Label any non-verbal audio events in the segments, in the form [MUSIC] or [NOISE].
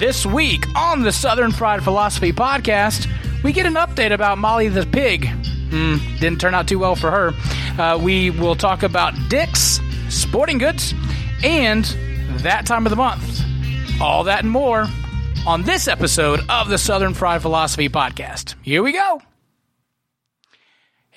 This week on the Southern Fried Philosophy podcast, we get an update about Molly the pig. Hmm, didn't turn out too well for her. Uh, we will talk about Dick's, sporting goods, and that time of the month. All that and more on this episode of the Southern Fried Philosophy podcast. Here we go.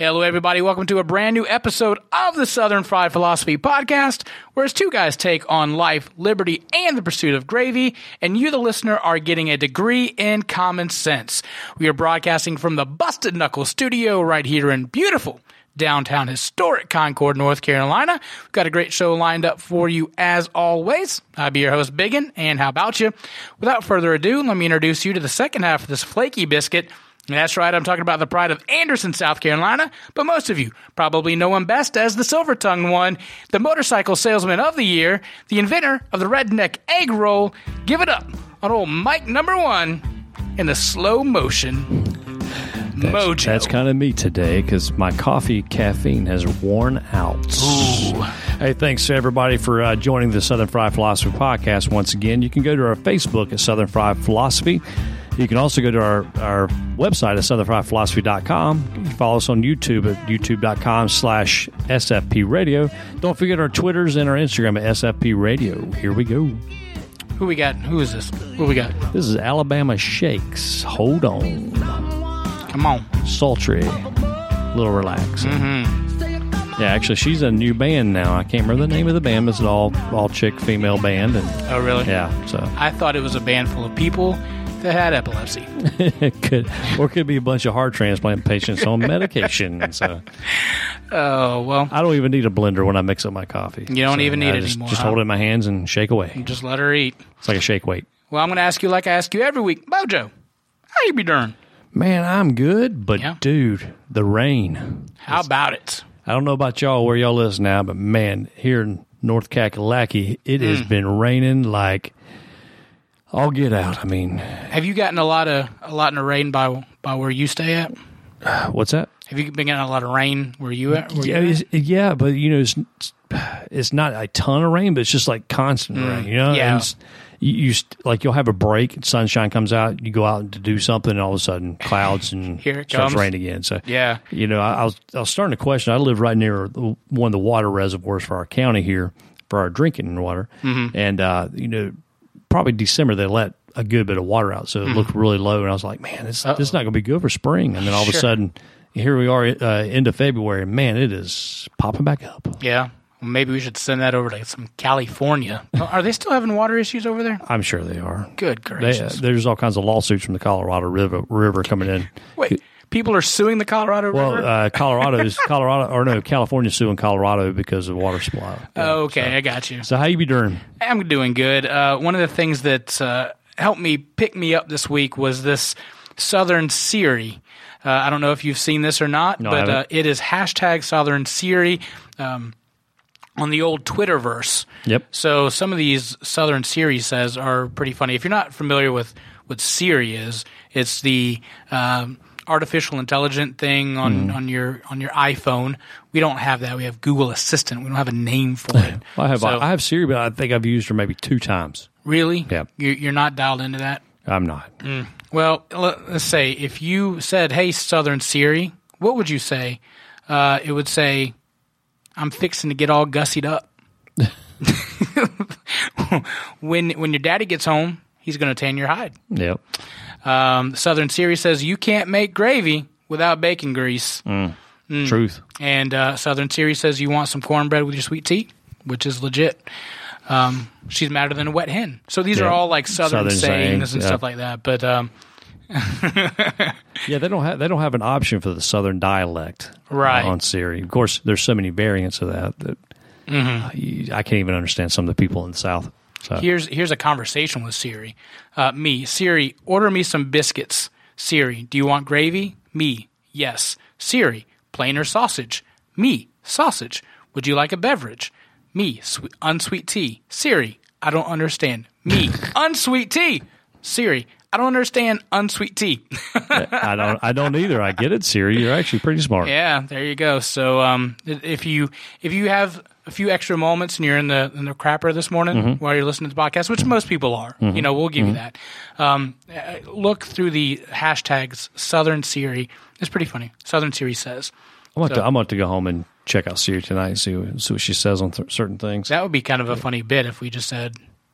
Hello, everybody. Welcome to a brand new episode of the Southern Fried Philosophy Podcast, where it's two guys take on life, liberty, and the pursuit of gravy, and you, the listener, are getting a degree in common sense. We are broadcasting from the Busted Knuckle studio right here in beautiful downtown historic Concord, North Carolina. We've got a great show lined up for you as always. I'll be your host, Biggin, and how about you? Without further ado, let me introduce you to the second half of this flaky biscuit. That's right, I'm talking about the pride of Anderson, South Carolina, but most of you probably know him best as the Silver Tongue one, the motorcycle salesman of the year, the inventor of the redneck egg roll. Give it up on old Mike number one in the slow motion That's, mojo. That's kind of me today because my coffee caffeine has worn out. Hey, thanks to everybody for uh, joining the Southern Fried Philosophy podcast once again. You can go to our Facebook at Southern Fried Philosophy. You can also go to our, our website at southernfriedphilosophy.com. You can follow us on YouTube at youtube.com slash SFP Radio. Don't forget our Twitters and our Instagram at SFP Radio. Here we go. Who we got? Who is this? Who we got? This is Alabama Shakes. Hold on. Come on. sultry, a little relaxing. Mm-hmm. Yeah, actually, she's a new band now. I can't remember the name of the band. It's an all all chick female band, and Oh, really? yeah, so I thought it was a band full of people that had epilepsy. [LAUGHS] could or could be a bunch of heart transplant patients on [LAUGHS] medication. So Oh, well, I don't even need a blender when I mix up my coffee. You don't So even need I it just, anymore, Just huh? hold it in my hands and shake away. just let her eat. It's like a shake weight. Well, I'm going to ask you like I ask you every week. Bojo, how you be doing? Man, I'm good, but Yeah. dude, the rain. How about it? I don't know about y'all where y'all live now, but man, here in North Kakalaki, it has Hmm. been raining like I'll get out. I mean, Have you gotten a lot of a lot of rain by by where you stay at? [SIGHS] what's that? Have you been getting a lot of rain where you at? Where Yeah, you at? yeah, but you know, it's, it's not a ton of rain, but it's just like constant rain. You know, Mm. yeah. And you, you like you'll have a break, sunshine comes out, you go out to do something, and all of a sudden clouds and [LAUGHS] Here it starts comes. raining again. So Yeah. you know, I, I was I was starting to question. I live right near one of the water reservoirs for our county here for our drinking water, Mm-hmm. and uh, you know, probably December they let a good bit of water out, so it looked really low, and I was like, man, this this is not going to be good for spring. And then all of a. Sudden, here we are, uh, end of February, man, it is popping back up. Yeah. Maybe we should send that over to some California. Are they still having water issues over there? I'm sure they are. Good They, uh, gracious. there's all kinds of lawsuits from the Colorado River River coming in. Wait, people are suing the Colorado Well, River? Well, uh, Colorado's [LAUGHS] Colorado or no, California's suing Colorado because of water supply. Yeah, okay, I got you. So how you be doing? I'm doing good. Uh, one of the things that uh, helped me pick me up this week was this Southern Siri. Uh, I don't know if you've seen this or not, No, but uh, it is hashtag Southern Siri um, on the old Twitterverse. Yep. So some of these Southern Siri says are pretty funny. If you're not familiar with what Siri is, it's the um, artificial intelligent thing on, Mm. on your on your iPhone. We don't have that. We have Google Assistant. We don't have a name for it. [LAUGHS] I have So- I have Siri, but I think I've used her maybe two times. Really? Yeah. You- You're not dialed into that? I'm not. Well, let- let's say if you said, "Hey, Southern Siri," what would you say? Uh, it would say, "I'm fixing to get all gussied up." [LAUGHS] [LAUGHS] when when your daddy gets home, he's going to tan your hide. Yep. Um, Southern Siri says, "You can't make gravy without bacon grease," Mm. Truth. and uh, Southern Siri says, "You want some cornbread with your sweet tea," which is legit. Um, she's madder than a wet hen. So these are all like Southern, Southern sayings, and yeah. stuff like that. But um, [LAUGHS] Yeah, they don't have they don't have an option for the Southern dialect Right. on Siri. Of course, there's so many variants of that that Mm-hmm. uh, I can't even understand some of the people in the South. So Here's here's a conversation with Siri. Uh, me, Siri, order me some biscuits. Siri, do you want gravy? Me, yes. Siri, plain or sausage? Me, sausage. Would you like a beverage? Me, swe- unsweet tea. Siri, I don't understand. Me, [LAUGHS] unsweet tea. Siri, I don't understand unsweet tea. I don't. I don't either. I get it, Siri. You're actually pretty smart. yeah, there you go. So um, if you if you have a few extra moments and you're in the in the crapper this morning Mm-hmm. while you're listening to the podcast, which most people are, you know, we'll give you that. Um, look through the hashtags Southern Siri. It's pretty funny. Southern Siri says. I'm about, So- to, I'm about to go home and check out Siri tonight and see what, see what she says on th- certain things. That would be kind of a funny bit if we just said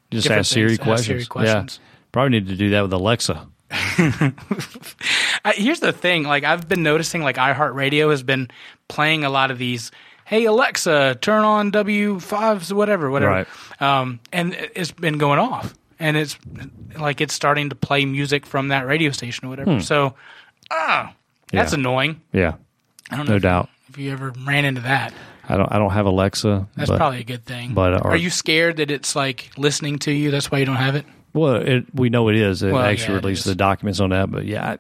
Just ask Siri things, ask questions. Siri questions. Yeah, probably need to do that with Alexa. [LAUGHS] Here's the thing like i've been noticing like iheartradio has been playing a lot of these hey alexa turn on w5s whatever whatever Right. um, and it- it's been going off and it's like it's starting to play music from that radio station or whatever so ah that's Hmm. Yeah. annoying Yeah, i don't know no if, doubt. if you ever ran into that I don't. I don't have Alexa. that's but, probably a good thing but, are you scared that it's like listening to you that's why you don't have it Well, it, we know it is. It Well, actually yeah, released the documents on that, but yeah,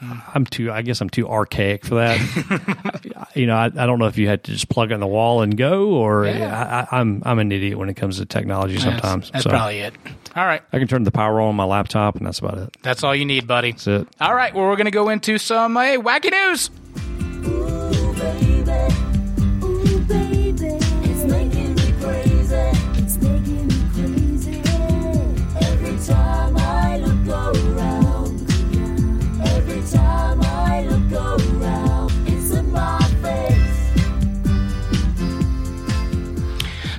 I, I'm too. I guess I'm too archaic for that. [LAUGHS] you know, I, I don't know if you had to just plug it in the wall and go, or Yeah. I, I, I'm I'm an idiot when it comes to technology. Sometimes, that's, that's so probably it all right I can turn the power on my laptop, and that's about it. that's all you need buddy That's it. all right well we're gonna go into some hey, wacky news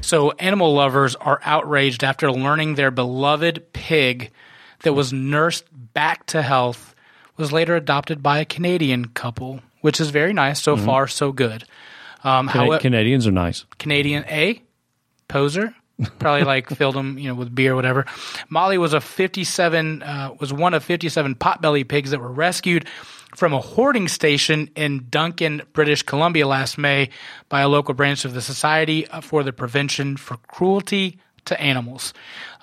So, animal lovers are outraged after learning their beloved pig that was nursed back to health was later adopted by a Canadian couple, which is very nice. So far, so good. Um, Cana- however, Canadians are nice. Canadian A, poser, probably like filled them, you know, with beer or whatever. Molly was a 57, uh, was one of 57 potbelly pigs that were rescued from a hoarding station in Duncan, British Columbia last May by a local branch of the Society for the Prevention for Cruelty to Animals.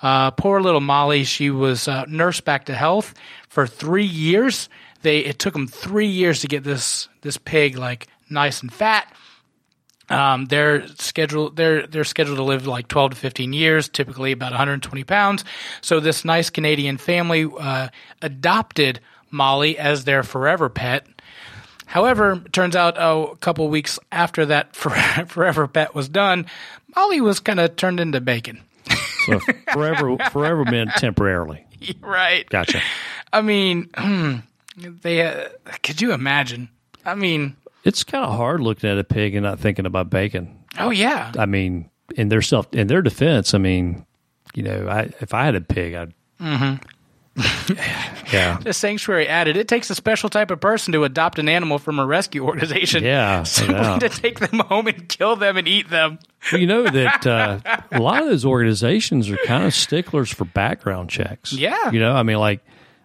Uh, poor little Molly, she was uh, nursed back to health for three years. They it took them three years to get this this pig like nice and fat. Um, they're scheduled. They're they're scheduled to live like 12 to 15 years, typically about 120 pounds. So this nice Canadian family uh, adopted Molly as their forever pet. However, it turns out oh, a couple weeks after that [LAUGHS] forever pet was done, Molly was kind of turned into bacon. So forever, [LAUGHS] forever meant temporarily. [LAUGHS] right. Gotcha. I mean, [CLEARS THROAT] they. Uh, could you imagine? I mean, It's kind of hard looking at a pig and not thinking about bacon. oh yeah, I mean, in their self, in their defense, I mean, you know, I, if I had a pig, I'd. [LAUGHS] yeah. [LAUGHS] The sanctuary added, it takes a special type of person to adopt an animal from a rescue organization. Yeah, [LAUGHS] Simply yeah. to take them home and kill them and eat them. Well, you know that uh, a lot of those organizations are kind of sticklers for background checks. Yeah. you know, I mean, like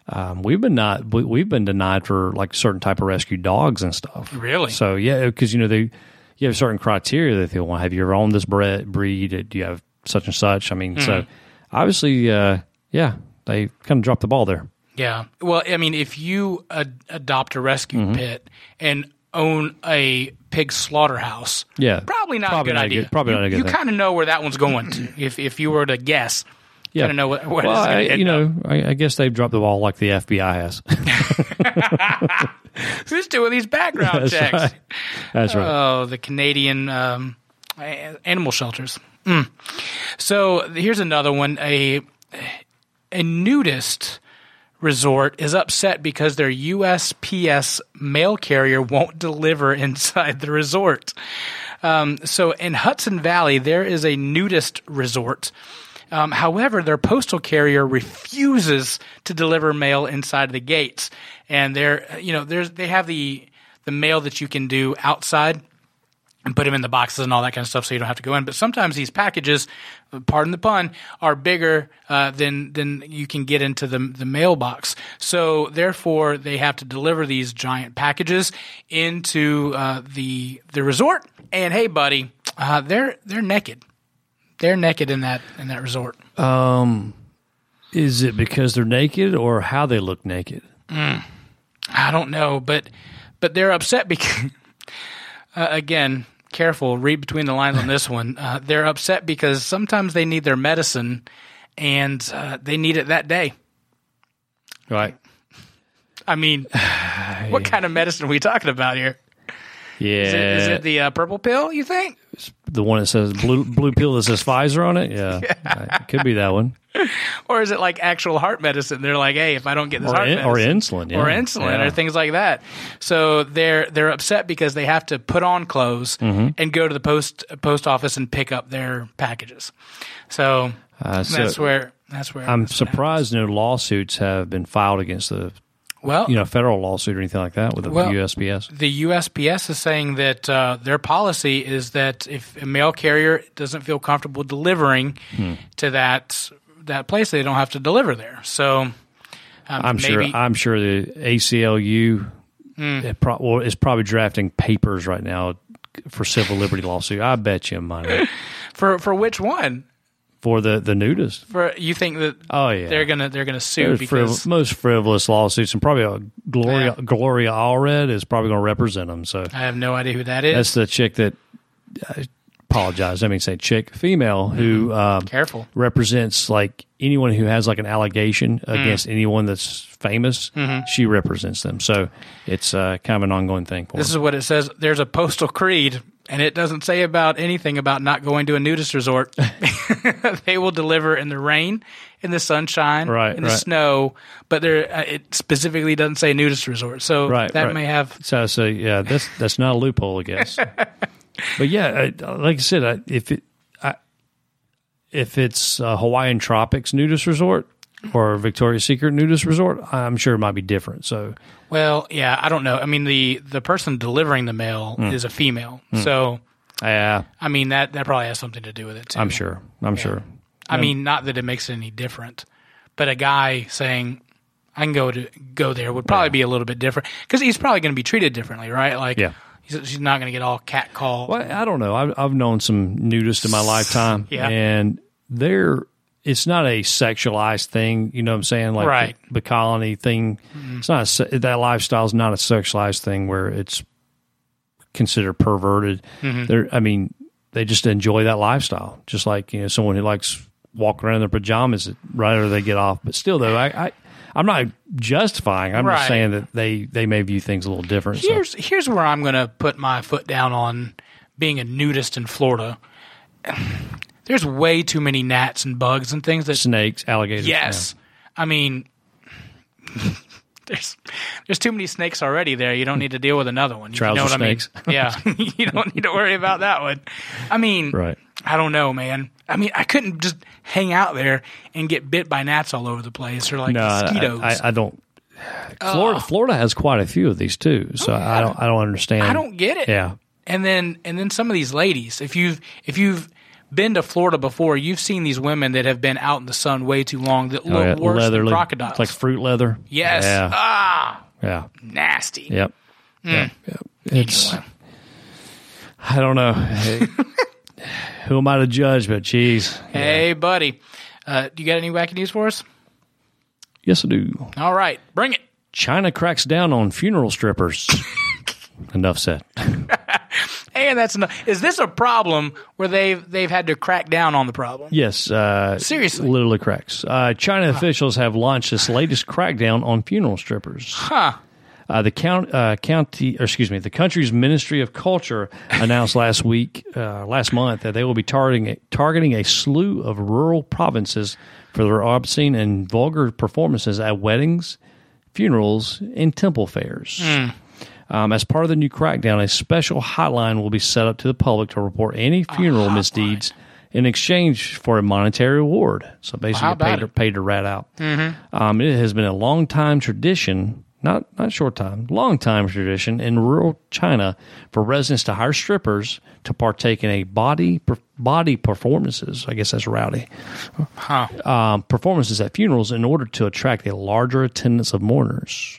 um, we've been not we, we've been denied for like certain type of rescue dogs and stuff. Really? So yeah, because you know they you have certain criteria that they want. Have you ever owned this bre- breed? Do you have such and such? I mean, Mm-hmm. so obviously, uh, yeah, they kind of dropped the ball there. Yeah. Well, I mean, if you ad- adopt a rescue Mm-hmm. pit and own a pig slaughterhouse, Yeah, probably not Probably a good not a idea. good- probably you, not a good You kind of know where that one's going to. if if you were to guess, yeah. kind of know what, what Well, it's I, going to you know, I, I guess they've dropped the ball like the FBI has. [LAUGHS] Who's doing these background That's checks? right. That's right. Oh, the Canadian um, animal shelters. Mm. So here's another one. A a nudist resort is upset because their USPS mail carrier won't deliver [LAUGHS] inside the resort. Um, so in Hudson Valley, there is a nudist resort. Um, however, their postal carrier refuses to deliver mail inside the gates, and they're you know there's they have the the mail that you can do outside and put them in the boxes and all that kind of stuff so you don't have to go in. But sometimes these packages, pardon the pun, are bigger uh, than than you can get into the the mailbox. So therefore, they have to deliver these giant packages into uh, the the resort. And hey, buddy, uh, they're they're naked. They're naked in that in that resort. Um, Is it because they're naked or how they look naked? I don't know, but but they're upset because [LAUGHS] uh, again, careful, read between the lines on this one. Uh, they're upset because sometimes they need their medicine and uh, they need it that day. Right. I mean, [SIGHS] what kind of medicine are we talking about here? Yeah. Is it, is it the uh, purple pill? You think? the one that says blue blue pill that says Pfizer on it? Yeah. [LAUGHS] Uh, it could be that one. Or is it like actual heart medicine? They're like, hey, if I don't get this Or, heart in, or insulin. Yeah. or insulin Yeah. or things like that. So they're they're upset because they have to put on clothes Mm-hmm. and go to the post post office and pick up their packages. So, Uh, so that's where that's where I'm surprised no lawsuits have been filed against the happens. Well, you know federal lawsuit or anything like that with the Well- USPS. the USPS is saying that uh, their policy is that if a mail carrier doesn't feel comfortable delivering Hmm. to that that place, they don't have to deliver there. So um, I'm maybe, sure. I'm sure the ACLU Hmm. it pro- well, is probably drafting papers right now for civil liberty lawsuit. I bet you money [LAUGHS] for for which one? For the the nudist. For you think that Oh yeah, they're gonna they're gonna sue There's because frivol- most frivolous lawsuits, and probably a Gloria Yeah. Gloria Allred is probably going to represent them. So I have no idea who that is. that's the chick that. I apologize. I mean, say chick, female who Mm-hmm. um, Careful. represents like anyone who has like an allegation Mm. against anyone that's famous. She represents them. So it's uh, kind of an ongoing thing. For Mm-hmm. This is what it says. There's a postal creed, and it doesn't say about anything about not going to a nudist resort. [LAUGHS] [LAUGHS] they will deliver in the rain, in the sunshine, Right, in the right. snow, but there uh, it specifically doesn't say nudist resort. So Right, that right. may have So, so yeah, that's that's not a loophole, I guess. [LAUGHS] but yeah, I, like I said, I, if it I, if it's Hawaiian Tropics nudist resort or Victoria's Secret nudist resort, I'm sure it might be different. So well, yeah, I don't know. I mean the the person delivering the mail Hmm. is a female, so yeah, I mean that that probably has something to do with it too. I'm sure. I'm sure. I mean, not that it makes it any different, but a guy saying I can go to go there would probably be a little bit different because he's probably going to be treated differently, right? Like, Yeah. he's, he's not going to get all cat called. Well, I don't know. I've, I've known some nudists in my lifetime, [LAUGHS] Yeah. and they're it's not a sexualized thing. You know what I'm saying? Like Right. the, the colony thing. Mm-hmm. It's not a, that lifestyle is not a sexualized thing where it's considered perverted. Mm-hmm. They're, I mean, they just enjoy that lifestyle, just like you know someone who likes walking around in their pajamas right after they get off. But still, though, I. I I'm not justifying. I'm Right. just saying that they, they may view things a little different. so. Here's here's where I'm going to put my foot down on being a nudist in Florida. There's way too many gnats and bugs and things that Snakes, alligators. Yes. I mean, [LAUGHS] there's there's too many snakes already there. You don't need to deal with another one. Trouser you know what snakes. I mean? [LAUGHS] Yeah. [LAUGHS] you don't need to worry about that one. I mean, Right. I don't know, man. I mean, I couldn't just hang out there and get bit by gnats all over the place or like No, mosquitoes. I, I don't. Florida, Florida has quite a few of these too, so oh, I don't. I don't understand. Oh, I don't get it. Yeah, And then and then some of these ladies, if you've if you've been to Florida before, you've seen these women that have been out in the sun way too long that look Oh, yeah. worse leather, than like- crocodiles. It's like fruit leather. yes. Yeah. Ah, yeah. nasty. Yep. Hmm. Yep. Yep. It's. I don't know. Hey, [LAUGHS] who am I to judge? But geez. Hey, buddy. Uh, do you got any wacky news for us? Yes, I do. All right, bring it. China cracks down on funeral strippers. [LAUGHS] Enough said. [LAUGHS] And that's enough. Is this a problem where they've they've had to crack down on the problem? Yes. Uh, Seriously? Literally cracks. Uh, China officials have launched this [SIGHS] latest crackdown on funeral strippers. Huh. Uh, the count, uh, county, or excuse me, the country's Ministry of Culture [LAUGHS] announced last week, uh, last month, that they will be targeting targeting a slew of rural provinces for their obscene and vulgar performances at weddings, funerals, and temple fairs. Um, as part of the new crackdown, a special hotline will be set up to the public to report any funeral misdeeds in exchange for a monetary reward. So basically, get paid to, paid to rat out. Um, it has been a long time tradition, not not short time, long time tradition in rural China for residents to hire strippers to partake in a body per, body performances. I guess that's rowdy Huh. um, performances at funerals in order to attract a larger attendance of mourners.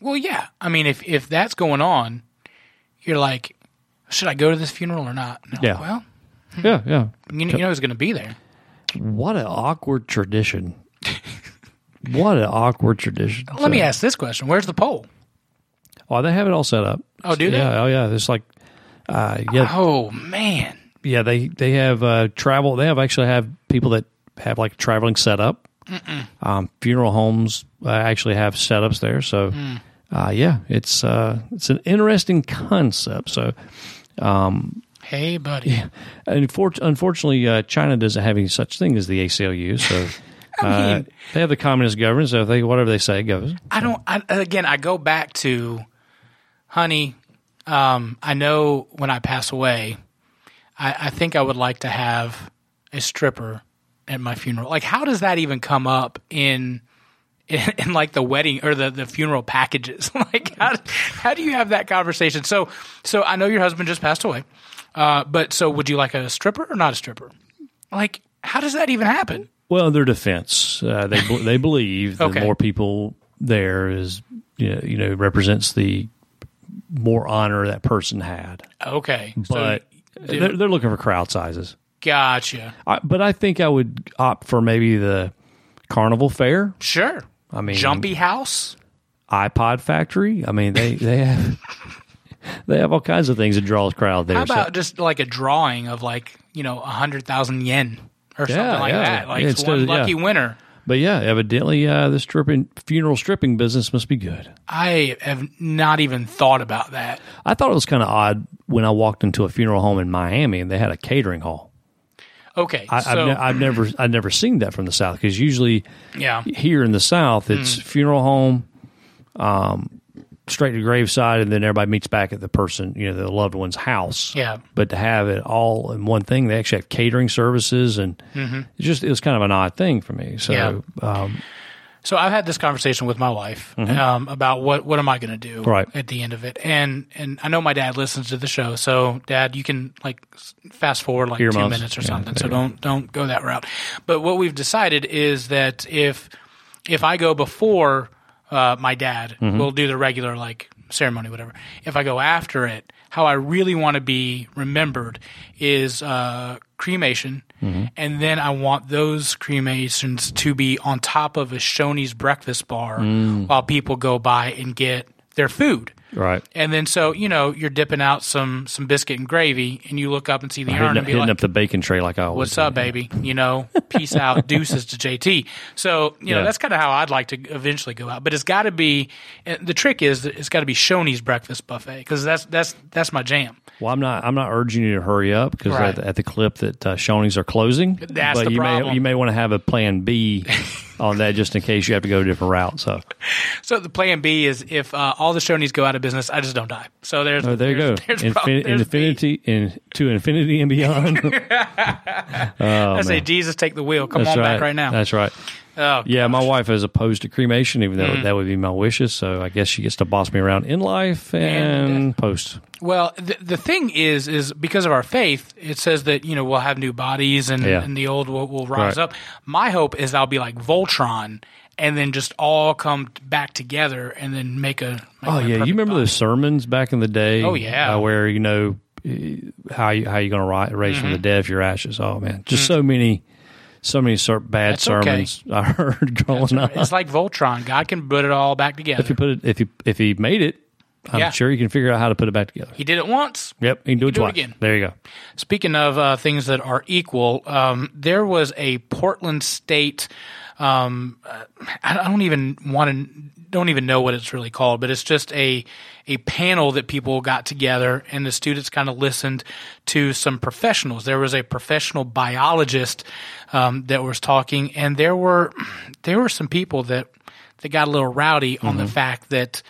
Well, yeah. I mean, if if that's going on, you're like, should I go to this funeral or not? No. Yeah. Well, [LAUGHS] Yeah, yeah. you, you know who's going to be there. What an awkward tradition. [LAUGHS] what an awkward tradition. Let me ask this question: Where's the pole? Oh, they have it all set up. Oh, do they? Yeah. Oh, yeah. It's like, uh, yeah, Oh man. yeah. They they have uh, travel. They have actually have people that have like traveling set up Um, funeral homes uh, actually have setups there, so Mm. Uh, yeah, it's uh, it's an interesting concept. So, um, Hey, buddy. for, unfortunately, uh, China doesn't have any such thing as the ACLU. So. [LAUGHS] uh, mean- they have the communist government, so if they whatever they say goes. I don't. I, again, I go back to, honey. Um, I know when I pass away, I, I think I would like to have a stripper at my funeral. Like, how does that even come up in? In, [LAUGHS] in like the wedding or the, the funeral packages, [LAUGHS] like how how do you have that conversation? So so I know your husband just passed away, uh, but so would you like a stripper or not a stripper? Like how does that even happen? Well, in their defense, uh, they they believe that Okay. more people there is you know, you know represents the more honor that person had. Okay, But so, they're, they're looking for crowd sizes. gotcha. I, but I think I would opt for maybe the carnival fair, Sure. I mean- Jumpy House. iPod factory. I mean, they they have [LAUGHS] they have all kinds of things that draws crowd there. How So- about just like a drawing of like you know a hundred thousand yen or something like yeah. that? Like Yeah, it's one of- yeah. lucky winner. but yeah, evidently uh, the stripping funeral stripping business must be good. I have not even thought about that. I thought it was kind of odd when I walked into a funeral home in Miami and they had a catering hall. Okay, I, so I've, ne- I've never I've never seen that from the South because usually yeah, here in the South it's Mm. funeral home, um, straight to graveside, and then everybody meets back at the person you know the loved one's house. Yeah. but to have it all in one thing, they actually have catering services, and it's just it was kind of an odd thing for me. So Mm-hmm. Yeah. um, So I've had this conversation with my wife um, about what what am I going to do Mm-hmm. Right. at the end of it, and and I know my dad listens to the show, so Dad, you can like fast forward like two minutes or Yeah, something. so don't don't go that route. But what we've decided is that if if I go before uh, my dad, Mm-hmm. we'll do the regular like ceremony, whatever. If I go after it, how I really want to be remembered is uh, cremation, Mm-hmm. and then I want those cremations to be on top of a Shoney's breakfast bar Mm. while people go by and get their food. Right. And then so you know you're dipping out some some biscuit and gravy, and you look up and see the urn and be hitting like, up the bacon tray like I always "What's do. up, baby?" You know, peace out, [LAUGHS] deuces to JT. So you know Yeah. that's kind of how I'd like to eventually go out. But it's got to be the trick is that it's got to be Shoney's breakfast buffet because that's that's that's my jam. Well, I'm not. I'm not urging you to hurry up because Right. at, at the clip that uh, Shoney's are closing. That's but the you problem. may you may want to have a plan B [LAUGHS] on that just in case you have to go a different route. So So the plan B is if uh, all the Shoney's go out of business, I just don't die. So there's oh, there you go. there's, There's, Infin- there's infinity in, to infinity and beyond. [LAUGHS] I say Jesus, take the wheel. Come That's on right. back right now. That's right. Oh, Yeah, my wife is opposed to cremation, even Mm-hmm. though that would be my wishes. So I guess she gets to boss me around in life and, And post. Well, the, the thing is, is because of our faith, it says that you know we'll have new bodies and, Yeah. and the old will, will rise Right. up. My hope is I'll be like Voltron, and then just all come back together and then make a. Make Oh yeah, you remember body. those sermons back in the day? Oh, yeah. uh, where you know eh, how you how you going to ri- raise Mm-hmm. from the dead if your ashes. Oh man, just so many, so many ser- bad That's okay. sermons I heard [LAUGHS] growing up. It's like Voltron. God can put it all back together. If you put it, if you if he made it, I'm Yeah. sure you can figure out how to put it back together. he did it once. Yep, you can do it do it again. There you go. Speaking of uh, things that are equal, um, there was a Portland State. Um, uh, I don't even want to don't even know what it's really called, but it's just a a panel that people got together and the students kind of listened to some professionals. There was a professional biologist um, that was talking, and there were [CLEARS THROAT] there were some people that that got a little rowdy on Mm-hmm. the fact that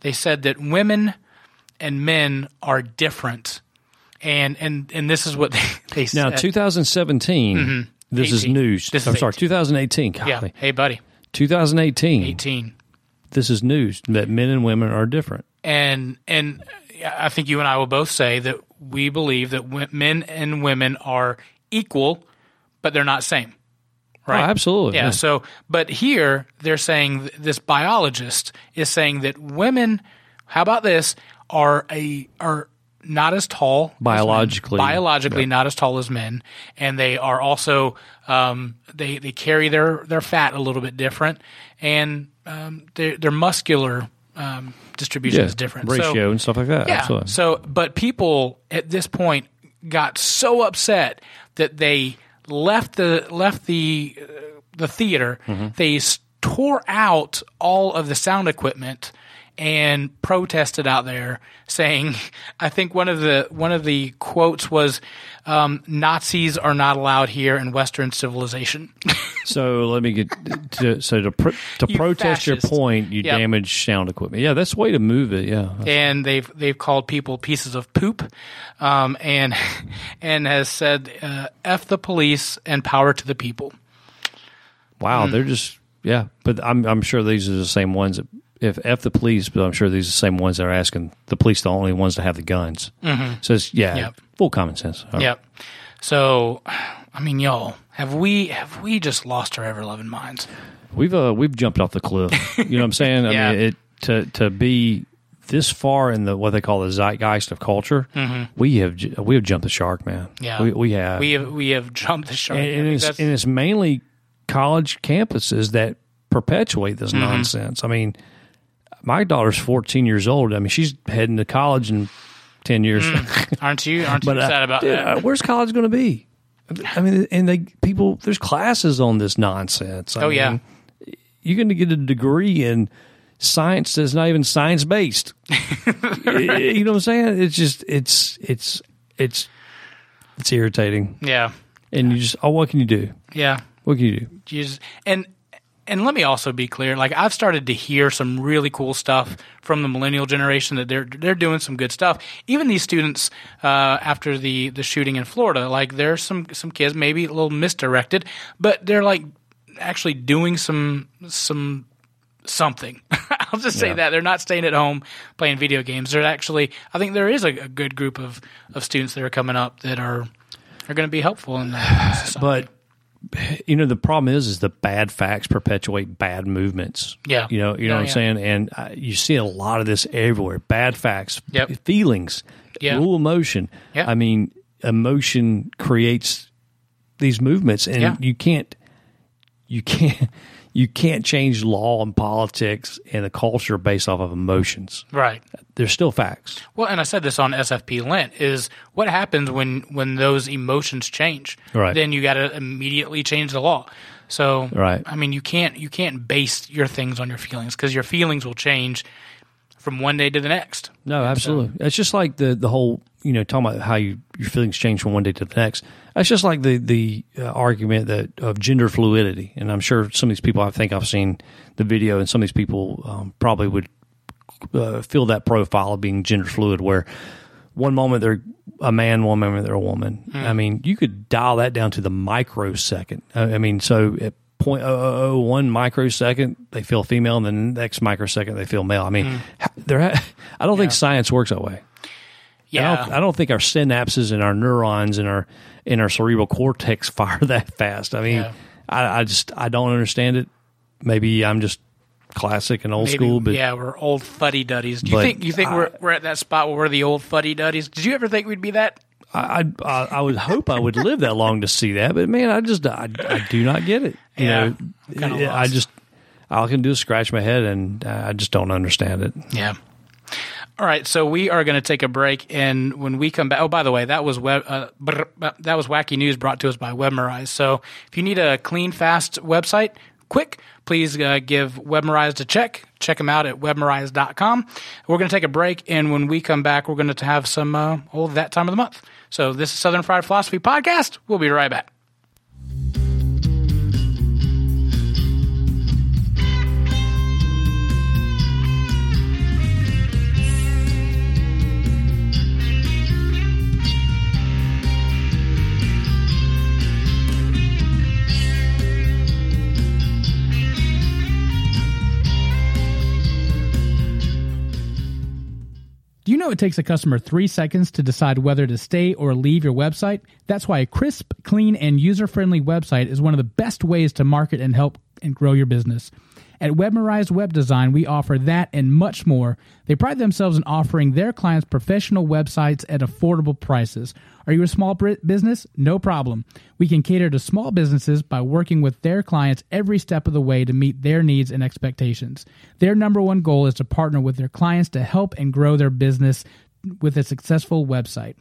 they said that women and men are different and and and this is what [LAUGHS] they, they Now, said. 2017. This is 18. news. Mm-hmm. This I'm sorry, 18. 2018. yeah, hey buddy, 2018. 18, This is news that men and women are different. and and I think you and I will both say that we believe that men and women are equal, but they're not same. Right. Oh, absolutely. Yeah. Yeah. So, but here they're saying this biologist is saying that women, how about this, are a are not as tall as men. Biologically. biologically not as tall as men, and they are also um, they they carry their their fat a little bit different, and um, their their muscular um, distribution Yeah, is different. ratio So- and stuff like that. yeah. Absolutely. So, but people at this point got so upset that they left the left the uh, the theater, Mm-hmm. they tore out all of the sound equipment and protested out there saying [LAUGHS] I think one of the one of the quotes was um, Nazis are not allowed here in Western civilization. [LAUGHS] So let me get to so to pr- to You protest your point, you Yep. damage sound equipment. Yeah, that's the way to move it. Yeah, and they've they've called people pieces of poop, um, and [LAUGHS] and has said uh, "f the police and power to the people." wow, Hmm. they're just yeah. But I'm I'm sure these are the same ones. That, if f the police, but I'm sure these are the same ones that are asking the police the only ones to have the guns. Mm-hmm. So it's yeah, Yep. full common sense. All right. Yep. So, I mean, y'all, have we have we just lost our ever loving minds? We've uh, we've jumped off the cliff. You know what I'm saying? [LAUGHS] I Yeah. mean, it to to be this far in the what they call the zeitgeist of culture, we have we have jumped the shark, man. Mm-hmm. Yeah, we, we have. we have we have jumped the shark. and, and it's and it's mainly college campuses that perpetuate this Mm-hmm. nonsense. I mean, my daughter's 14 years old. I mean, she's heading to college in 10 years. aren't you aren't [LAUGHS] you uh, sad about dude, that? uh, where's college going to be? I mean, and they people there's classes on this nonsense. I Oh, yeah. you're going to get a degree in science that's not even science based. [LAUGHS] you know what I'm saying? It's just it's it's it's it's irritating. Yeah, And you just oh, what can you do? yeah. What can you do? Jesus. And and let me also be clear. Like I've started to hear some really cool stuff from the millennial generation that they're they're doing some good stuff. Even these students uh, after the the shooting in Florida, like there's some some kids maybe a little misdirected, but they're like actually doing some some something. [LAUGHS] I'll just say Yeah. that they're not staying at home playing video games. They're actually I think there is a, a good group of of students that are coming up that are are going to be helpful in that. [SIGHS] society. But you know the problem is is the bad facts perpetuate bad movements. Yeah. you know you know Oh, what I'm yeah. saying, and uh, you see a lot of this everywhere. Bad facts, Yep. feelings, Yeah. rule emotion. Yeah. I mean, emotion creates these movements, and Yeah. you can't you can't you can't change law and politics and the culture based off of emotions. right. They're still facts. Well, and I said this on SFP Lent is what happens when when those emotions change. Right. Then you got to immediately change the law. So, Right. I mean, you can't you can't base your things on your feelings because your feelings will change from one day to the next. No, absolutely. It's just like the the whole you know talking about how you, your feelings change from one day to the next. That's just like the the uh, argument that of gender fluidity, and I'm sure some of these people. I think I've seen the video, and some of these people um, probably would uh, fill that profile of being gender fluid, where one moment they're a man, one moment they're a woman. I mean, you could dial that down to the microsecond. I I mean, so at point oh oh oh one microsecond they feel female, and the next microsecond they feel male. I mean, there. [LAUGHS] I don't think science works that way. I Yeah. don't, I don't think our synapses and our neurons and our in our cerebral cortex [LAUGHS] fire that fast. I mean, Yeah. I, I just I don't understand it. Maybe I'm just classic and old Maybe, school, but yeah, we're old fuddy duddies. Do you think you think I- we're we're at that spot where we're the old fuddy duddies? Did you ever think we'd be that? I, I I would hope I would live that long to see that. But man, I just I, I do not get it. You Yeah, know, I just all I can do is scratch my head, and uh, I just don't understand it. Yeah. All right, so we are going to take a break, and when we come back, oh, by the way, that was web, uh, brr, uh, that was wacky news brought to us by Webmerize. So if you need a clean, fast website, quick, please uh, give Webmerize a check. Check them out at webmerize.com. We're going to take a break, and when we come back, we're going to have some uh, oh that time of the month. So this is Southern Fried Philosophy podcast. We'll be right back. You know it takes a customer three seconds to decide whether to stay or leave your website? That's why a crisp, clean, and user friendly website is one of the best ways to market and help and grow your business. At Webmerize Web Design, we offer that and much more. They pride themselves in offering their clients professional websites at affordable prices. Are you a small business? No problem. We can cater to small businesses by working with their clients every step of the way to meet their needs and expectations. Their number one goal is to partner with their clients to help and grow their business with a successful website.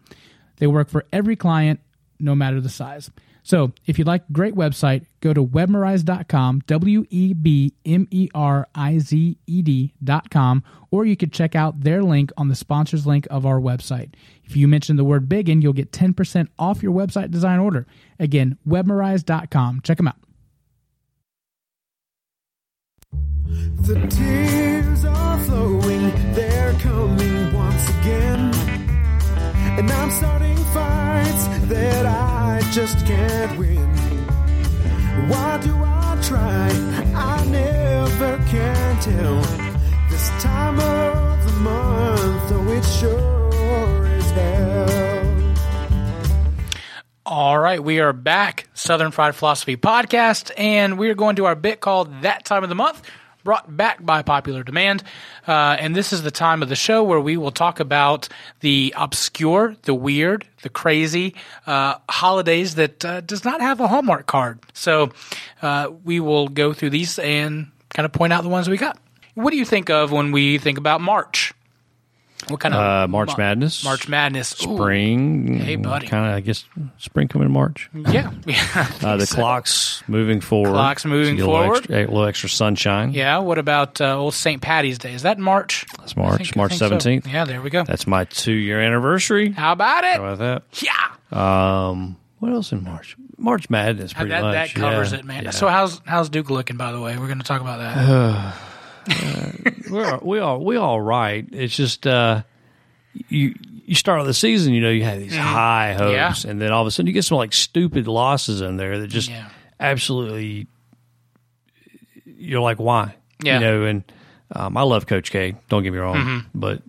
They work for every client, no matter the size. So, if you'd like a great website, go to webmerize.com, W E B M E R I Z E D.com, or you could check out their link on the sponsors link of our website. If you mention the word Biggin, you'll get 10% off your website design order. Again, webmerize.com. Check them out. The tears are flowing, they're coming once again. And I'm starting fights that I just can't win. Why do I try? I never can tell. This time of the month, oh, it sure is hell. All right, we are back, Southern Fried Philosophy Podcast, and we're going to our bit called That Time of the Month, brought back by popular demand. Uh, and this is the time of the show where we will talk about the obscure, the weird, the crazy uh, holidays that uh, does not have a Hallmark card. So uh, we will go through these and kind of point out the ones we got. What do you think of when we think about March? What kind of Uh, March mo- Madness. March Madness, Ooh. Spring. Hey, buddy. Kind of, I guess, spring coming in March. Yeah, [LAUGHS] yeah. Uh, the clock's moving forward. Clock's moving So get a little forward. Extra, a little extra sunshine. Yeah. What about uh, old St. Patty's Day? Is that in March? That's March. Think- March think so. 17th. Yeah. There we go. That's my two year anniversary. How about it? How about that? Yeah. Um, what else in March? March Madness, pretty that much. that covers yeah. it, man. Yeah. So how's how's Duke looking? By the way, we're going to talk about that. [SIGHS] [SIGHS] we're we all we all right. It's just uh, you you start the season, you know, you have these high hopes, Mm-hmm. Yeah. and then all of a sudden you get some like stupid losses in there that just Yeah. absolutely you're like, why? Yeah. Mm-hmm. you know, and um, I love Coach K. Don't get me wrong, but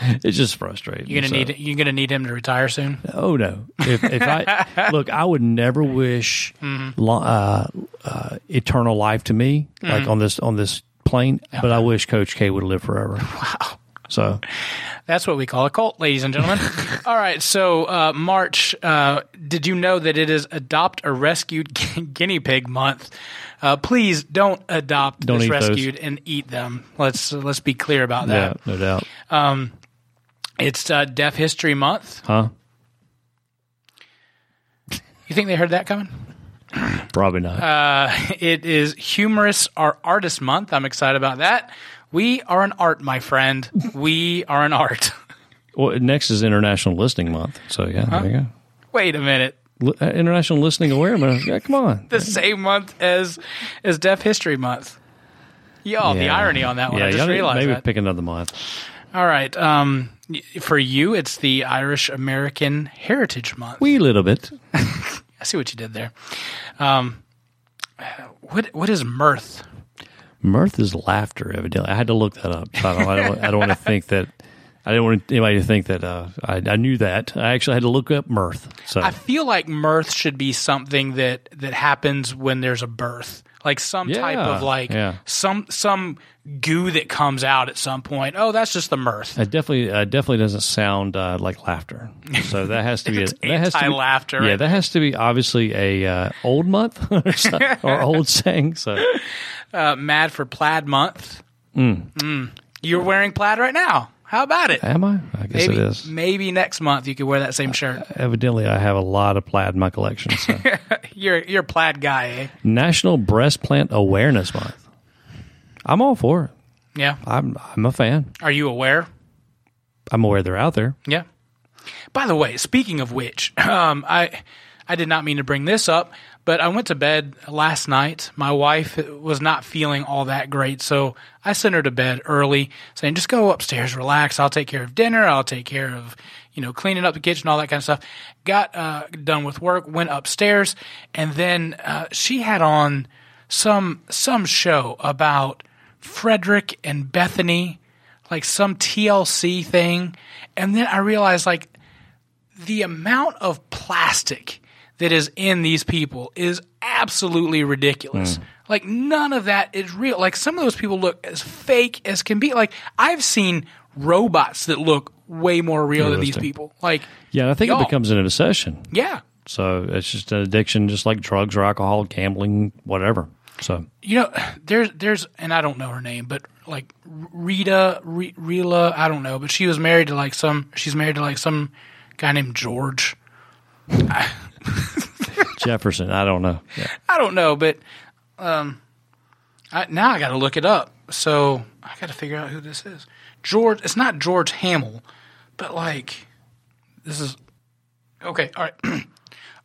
[LAUGHS] it's just frustrating. you're gonna So- need you're gonna need him to retire soon. Oh no! If, if I [LAUGHS] look, I would never wish Mm-hmm. uh, uh, eternal life to me, like Mm-hmm. on this on this plane. But I wish Coach K would live forever. [LAUGHS] Wow! So That's what we call a cult, ladies and gentlemen. All right. So uh, March. Uh, did you know that it is Adopt a Rescued Guinea Pig Month? Uh, please don't adopt Don't this eat those. rescued and eat them. Let's let's be clear about yeah, that. no doubt. It's uh, Deaf History Month. Huh? You think they heard that coming? Probably not. Uh, It is Humorous Art Artist Month. I'm excited about that. We are an art, my friend. We are an art. well, next is International Listening Month. So yeah, there you go. Wait a minute. Li- uh, International Listening Awareness. Yeah, come on. [LAUGHS] The same month as as Deaf History Month. Yo, the Yeah. irony on that one. Yeah, I just realized maybe that. pick another month. All right. Um, for you, it's the Irish American Heritage Month. Wee little bit. [LAUGHS] I see what you did there. Um, what what is mirth? Mirth is laughter. Evidently, I had to look that up. I don't. I don't, I don't want to [LAUGHS] think that. I didn't want anybody to think that uh, I, I knew that. I actually had to look up mirth. So I feel like mirth should be something that that happens when there's a birth, like some type of like yeah. some some goo that comes out at some point. Oh, that's just the mirth. It definitely uh, definitely doesn't sound uh, like laughter. So that has to [LAUGHS] be a, that has to be, anti-laughter, Yeah, that has to be obviously a uh, old month [LAUGHS] or, so- or old [LAUGHS] saying. So Uh, mad for plaid month. Mm. Mm. You're wearing plaid right now. How about it? am I? I guess Maybe it is. maybe next month you could wear that same shirt. Evidently, I have a lot of plaid in my collection. So. [LAUGHS] You're you're a plaid guy, eh? National Breast Plant Awareness Month. I'm all for it. Yeah. I'm I'm a fan. Are you aware? I'm aware they're out there. Yeah. By the way, speaking of which, [CLEARS THROAT] um, I I did not mean to bring this up, but I went to bed last night. My wife was not feeling all that great, so I sent her to bed early, saying, "Just go upstairs, relax. I'll take care of dinner. I'll take care of you know cleaning up the kitchen, all that kind of stuff." Got uh, done with work, went upstairs, and then uh, she had on some some show about Frederick and Bethany, like some TLC thing, and then I realized like the amount of plastic that is in these people is absolutely ridiculous. Mm. Like none of that is real. Like some of those people look as fake as can be. Like I've seen robots that look way more real than these people. Like Yeah, I think y'all- it becomes an obsession. yeah. So it's just an addiction, just like drugs or alcohol, gambling, whatever. So You know, there's there's and I don't know her name, but like Rita, Re, Rila, I don't know, but she was married to like some. She's married to like some guy named George. I, Jefferson. I don't know. Yeah. I don't know, but um, I, now I got to look it up. So I got to figure out who this is. George. It's not George Hamill, but like this is okay. All right, [CLEARS THROAT] all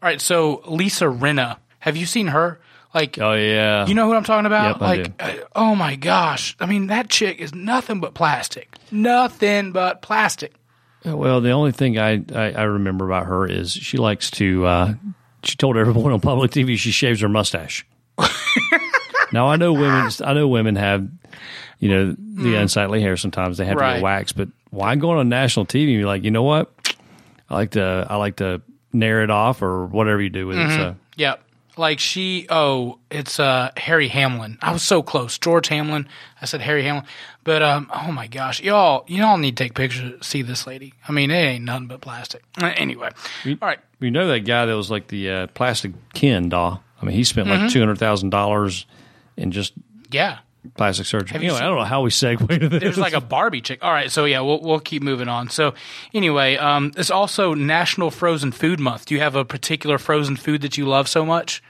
right. So Lisa Rinna. Have you seen her? Like, Oh yeah. you know who I'm talking about? Yep, I like, uh, oh my gosh! I mean, that chick is nothing but plastic. Nothing but plastic. Well, the only thing I, I, I remember about her is she likes to. Uh, she told everyone on public TV she shaves her mustache. [LAUGHS] now I know women. I know women have, you know, the unsightly hair. Sometimes they have to Mm. Get waxed. But why go on national TV and be like, you know what? I like to. I like to nair it off or whatever you do with Mm-hmm. it. So Yep. Like she, oh, it's uh, Harry Hamlin. I was so close. George Hamlin. I said Harry Hamlin. But, um, oh my gosh. Y'all, y'all need to take pictures to see this lady. I mean, it ain't nothing but plastic. Uh, Anyway. All right. you know that guy that was like the uh, plastic Ken doll. I mean, he spent Mm-hmm. like two hundred thousand dollars in just Yeah. Plastic surgery. Anyway, seen- I don't know how we segue to this. There's like a Barbie chick. All right. So, yeah, we'll, we'll keep moving on. So, anyway, um, it's also National Frozen Food Month. Do you have a particular frozen food that you love so much?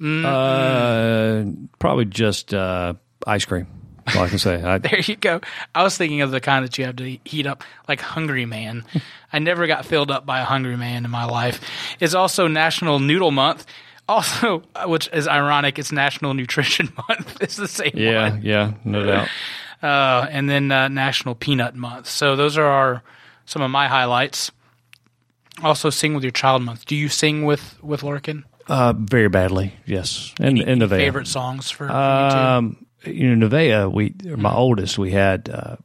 Uh, probably just uh, ice cream. All I can say. I, [LAUGHS] There you go. I was thinking of the kind that you have to heat up, like Hungry Man. [LAUGHS] I never got filled up by a Hungry Man in my life. It's also National Noodle Month. Also, [LAUGHS] which is ironic, it's National Nutrition [LAUGHS] Month. It's the same yeah, one. yeah, no doubt. Uh, and then uh, National Peanut Month. So those are our some of my highlights. Also, Sing with Your Child Month. Do you sing with with Larkin? Uh, very badly, yes. And and Nevaeh. Favorite songs for, for Um, you know, Nevaeh, we my oldest, we had uh,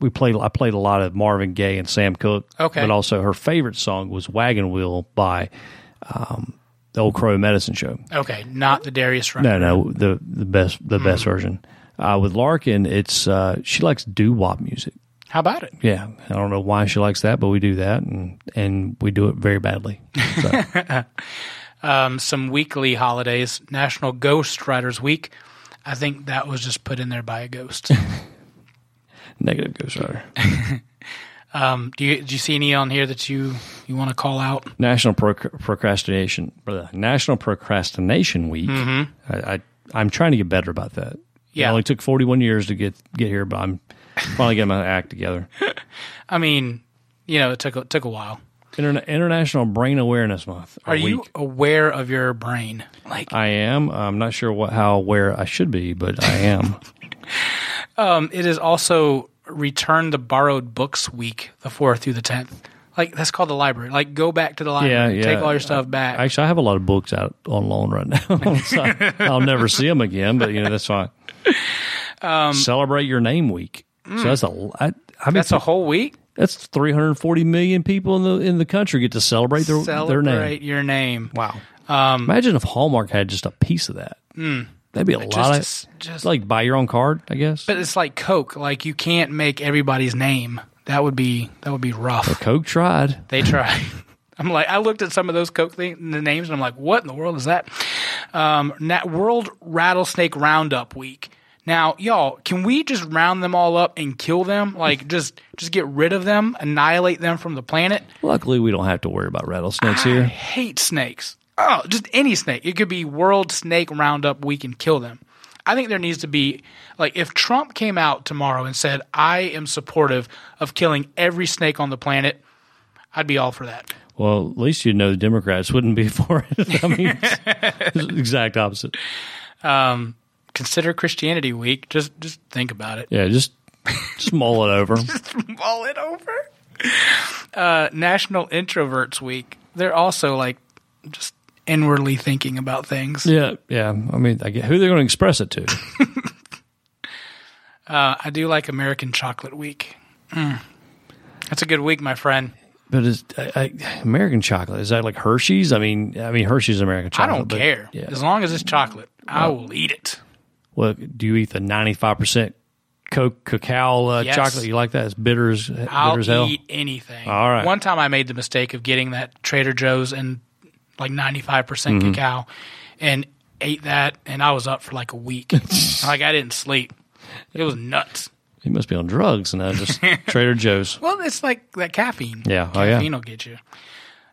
we played. I played a lot of Marvin Gaye and Sam Cooke. Okay. but also her favorite song was "Wagon Wheel" by um, the Old Crow Medicine Show. Okay, not the Darius Rucker. No, no, the the best the best version. Uh, with Larkin, it's uh, she likes doo wop music. How about it? Yeah, I don't know why she likes that, but we do that, and and we do it very badly. So, [LAUGHS] um, some weekly holidays. National Ghost Riders Week. I think that was just put in there by a ghost. [LAUGHS] negative Ghost Rider. [LAUGHS] um, do you do you see any on here that you you want to call out? National Pro- Procrastination, National Procrastination Week. I, I I'm trying to get better about that. Yeah, It only took 41 years to get get here, but I'm finally getting my act together. [LAUGHS] I mean, you know, it took a, took a while. Interna- International Brain Awareness Month. Are you aware of your brain? Like, I am. I'm not sure what how aware I should be, but I am. [LAUGHS] um, it is also Return the Borrowed Books Week, the fourth through the tenth. Like that's called the library. Like go back to the library, Yeah, yeah. take all your stuff back. Actually, I have a lot of books out on loan right now. [LAUGHS] So I'll never see them again, but you know that's fine. Um, celebrate your name week. So that's a. I, I mean, that's a whole week. that's 340 million people in the in the country get to celebrate their their name. Celebrate your name. Wow. Um, Imagine if Hallmark had just a piece of that. Hmm. That'd be a lot Just, of just like buy your own card, I guess. But it's like Coke. Like you can't make everybody's name. That would be that would be rough. Coke tried. They try. [LAUGHS] I'm like I looked at some of those Coke thing, the names and I'm like, what in the world is that? Um, Nat World Rattlesnake Roundup Week. Now, y'all, can we just round them all up and kill them? Like [LAUGHS] just just get rid of them, annihilate them from the planet? Luckily, we don't have to worry about rattlesnakes I here. hate snakes. Oh, just any snake. It could be World Snake Roundup Week and kill them. I think there needs to be like if Trump came out tomorrow and said, "I am supportive of killing every snake on the planet," I'd be all for that. Well, at least you know the Democrats wouldn't be [LAUGHS] for it. I mean, exact opposite. Consider Christianity Week. Just just think about it. Yeah, just just mull it over. [LAUGHS] Mull it over. Uh, National Introverts Week. They're also like just inwardly thinking about things. Yeah, yeah. I mean, I get who they're going to express it to. [LAUGHS] Uh, I do like American Chocolate Week. Mm. That's a good week, my friend. But is I, I, American chocolate is that like Hershey's? I mean, I mean Hershey's American chocolate. I don't but- care. Yeah. As long as it's chocolate, I will eat it. Well, do you eat the ninety five percent Coke cacao uh, Yes. chocolate? You like that? It's bitter as bitter I'll as hell. eat anything. All right. One time I made the mistake of getting that Trader Joe's and like 95% Mm-hmm. cacao and ate that and I was up for like a week. [LAUGHS] like I didn't sleep. It was nuts. You must be on drugs and I just [LAUGHS] Trader Joe's. Well, it's like that caffeine. Yeah. Oh, yeah. Caffeine will get you.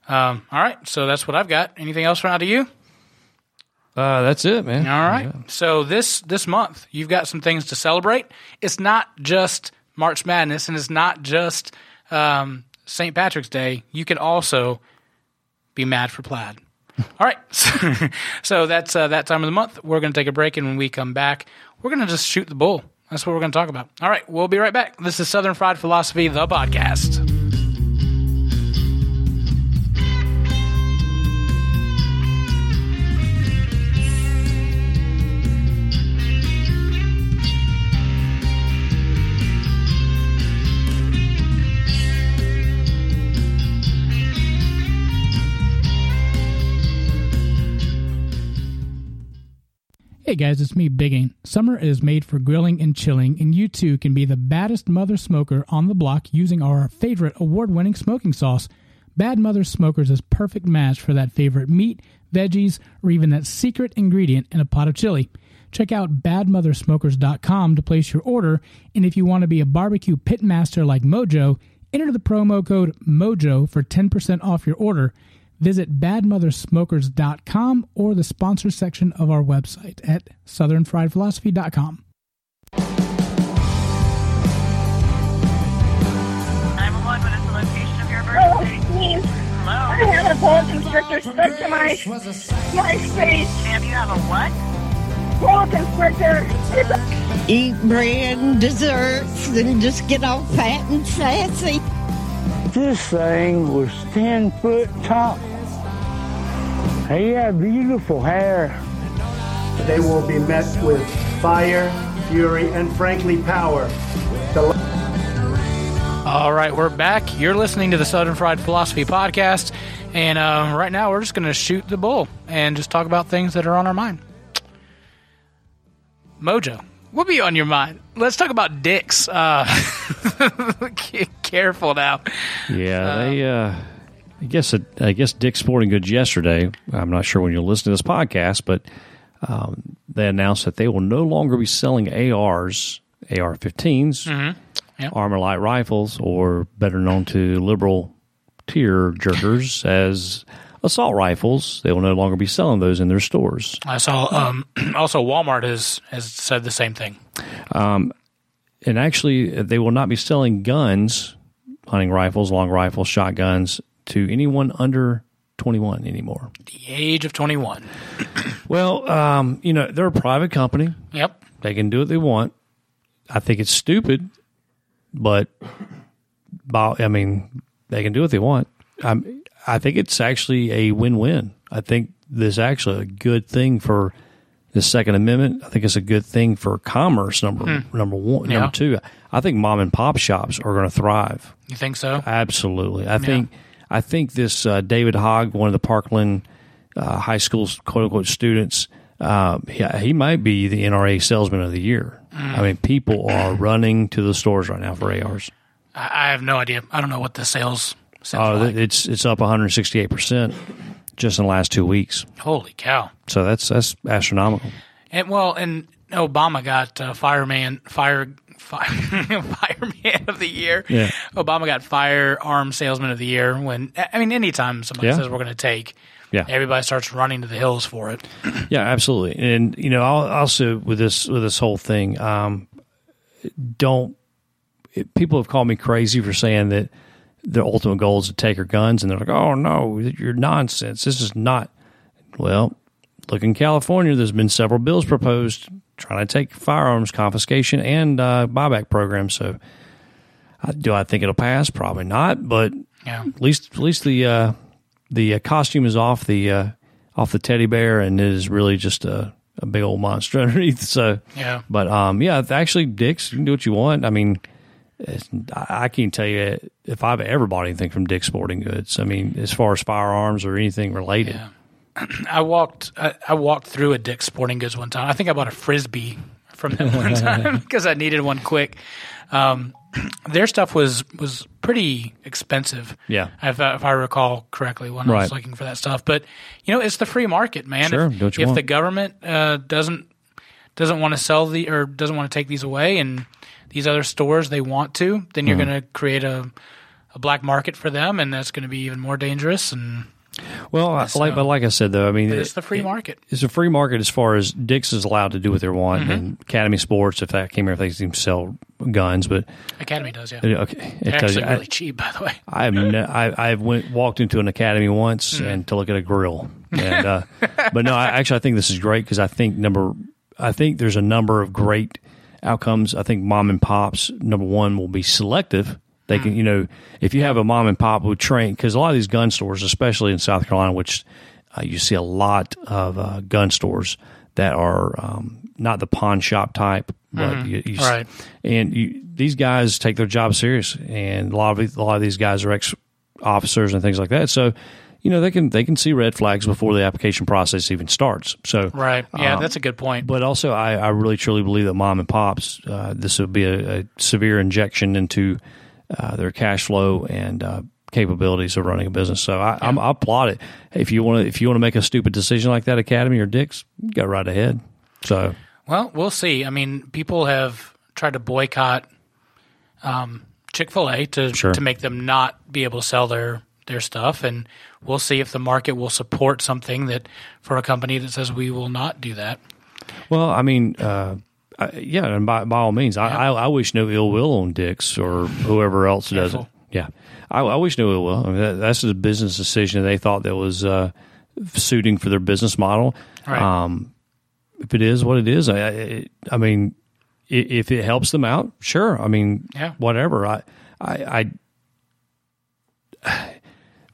Um, all right, so that's what I've got. Anything else from out of you? Uh, that's it, man. All right. So this this month you've got some things to celebrate. It's not just March Madness, and it's not just um, St. Patrick's Day. You can also be mad for plaid. All right. So, [LAUGHS] so that's uh, that time of the month. We're going to take a break, and when we come back, we're going to just shoot the bull. That's what we're going to talk about. All right. We'll be right back. This is Southern Fried Philosophy, the podcast. Hey guys, it's me, Bigging. Summer is made for grilling and chilling, and you too can be the baddest mother smoker on the block using our favorite award winning smoking sauce. Bad Mother Smokers is perfect match for that favorite meat, veggies, or even that secret ingredient in a pot of chili. Check out badmothersmokers.com to place your order, and if you want to be a barbecue pit master like Mojo, enter the promo code MOJO for 10% off your order. Visit badmothersmokers.com or the sponsor section of our website at southernfriedphilosophy.com. 911, what is the location of your Oh, Hello? I had a boa constrictor stuck to my my face. Ma'am, you have a what? Boa constrictor. Eat bread and desserts and just get all fat and sassy. This thing was 10 foot tall. He had beautiful hair. They will be met with fire, fury, and frankly, power. The All right, we're back. You're listening to the Southern Fried Philosophy Podcast. And uh, right now, we're just going to shoot the bull and just talk about things that are on our mind. Mojo, what be on your mind? Let's talk about dicks. Uh, [LAUGHS] careful now. Yeah, they. Uh, I guess it, I guess Dick's Sporting Goods yesterday. I'm not sure when you'll listen to this podcast, but um, they announced that they will no longer be selling ARs, AR-15s, Yep. ArmaLite rifles, or better known to liberal tear jerkers [LAUGHS] as assault rifles. They will no longer be selling those in their stores. I saw um, [CLEARS THROAT] also Walmart has, has said the same thing. and actually they will not be selling guns, hunting rifles, long rifles, shotguns to anyone under 21 anymore. The age of 21. [CLEARS THROAT] Well, um, you know, they're a private company. Yep. They can do what they want. I think it's stupid, but by, I mean, they can do what they want. Um, I think it's actually a win-win. I think this is actually a good thing for the Second Amendment. I think it's a good thing for commerce. Number number one, Yeah. number two. I think mom and pop shops are going to thrive. You think so? Absolutely. I think I think this uh, David Hogg, one of the Parkland uh, high school quote unquote students, uh, he, he might be the NRA salesman of the year. I mean, people are running to the stores right now for ARs. I, have no idea. I don't know what the sales Oh, like. it's it's up 168 percent just in the last two weeks. Holy cow. So that's that's astronomical. And well, and Obama got uh, fireman fire, fire [LAUGHS] fireman of the year. Yeah. Obama got firearm salesman of the year. When I mean, anytime somebody Yeah. says we're going to take, Yeah. everybody starts running to the hills for it. [CLEARS THROAT] Yeah, absolutely. And you know, I'll, also with this with this whole thing, um, don't it, people have called me crazy for saying that their ultimate goal is to take her guns, and they're like, "Oh no, you're nonsense. This is not." Well, look in California. There's been several bills proposed trying to take firearms confiscation and uh, buyback programs. So, uh, do I think it'll pass? Probably not. But Yeah. at least at least the uh, the uh, costume is off the uh, off the teddy bear, and it is really just a, a big old monster [LAUGHS] underneath. So, Yeah. But um, yeah, actually, Dick's you can do what you want. I mean, I can't tell you if I've ever bought anything from Dick's Sporting Goods. I mean, as far as firearms or anything related. Yeah. [CLEARS THROAT] I walked I, I walked through a Dick's Sporting Goods one time. I think I bought a frisbee from them one [LAUGHS] time [LAUGHS] because I needed one quick. Um, [CLEARS THROAT] their stuff was was pretty expensive. Yeah. if, I- if I recall correctly when I was looking for that stuff. But you know, it's the free market, man. Sure, if do what you if the government uh, doesn't doesn't want to sell the or doesn't want to take these away, and these other stores they want to, then Mm-hmm. you're going to create a a black market for them, and that's going to be even more dangerous. And Well, I- like but like I said though, I mean, it's the free it- market. It's a free market as far as Dick's is allowed to do what they want, Mm-hmm. and Academy Sports, if that came here, if they can sell guns, but Academy does, yeah. okay, it They're you- actually I- really cheap, by the way. [LAUGHS] I've ne- I I've went walked into an academy once Mm. and to look at a grill, and [LAUGHS] uh, but no, I actually I think this is great because I think number I think there's a number of great outcomes. I think mom and pops number one will be selective. They can you know if you have a mom and pop who train because a lot of these gun stores, especially in South Carolina, which uh, you see a lot of uh, gun stores that are um, not the pawn shop type, but Mhm. you, you, Right. and you, these guys take their job serious, and a lot of a lot of these guys are ex officers and things like that. So, you know, they can they can see red flags before the application process even starts. So, Right. Yeah, um, that's a good point. But also, I, I really truly believe that mom and pops, uh, this would be a, a severe injection into uh, their cash flow and uh, capabilities of running a business. So I, I'm, I applaud it. If you want to, if you want to make a stupid decision like that, Academy or Dick's, go right ahead. So Well, we'll see. I mean, people have tried to boycott um, Chick Fil A to Sure. to make them not be able to sell their their stuff, and we'll see if the market will support something that for a company that says we will not do that. Well, I mean, uh, I, yeah, and by, by all means, I, I, I wish no ill will on Dick's or whoever else does it. Yeah, I, I wish no ill will. I mean, that, that's a business decision they thought that was uh, suiting for their business model. Right. Um, if it is what it is, I, I, I mean, if it helps them out, sure. I mean, Yeah. whatever. I, I, I,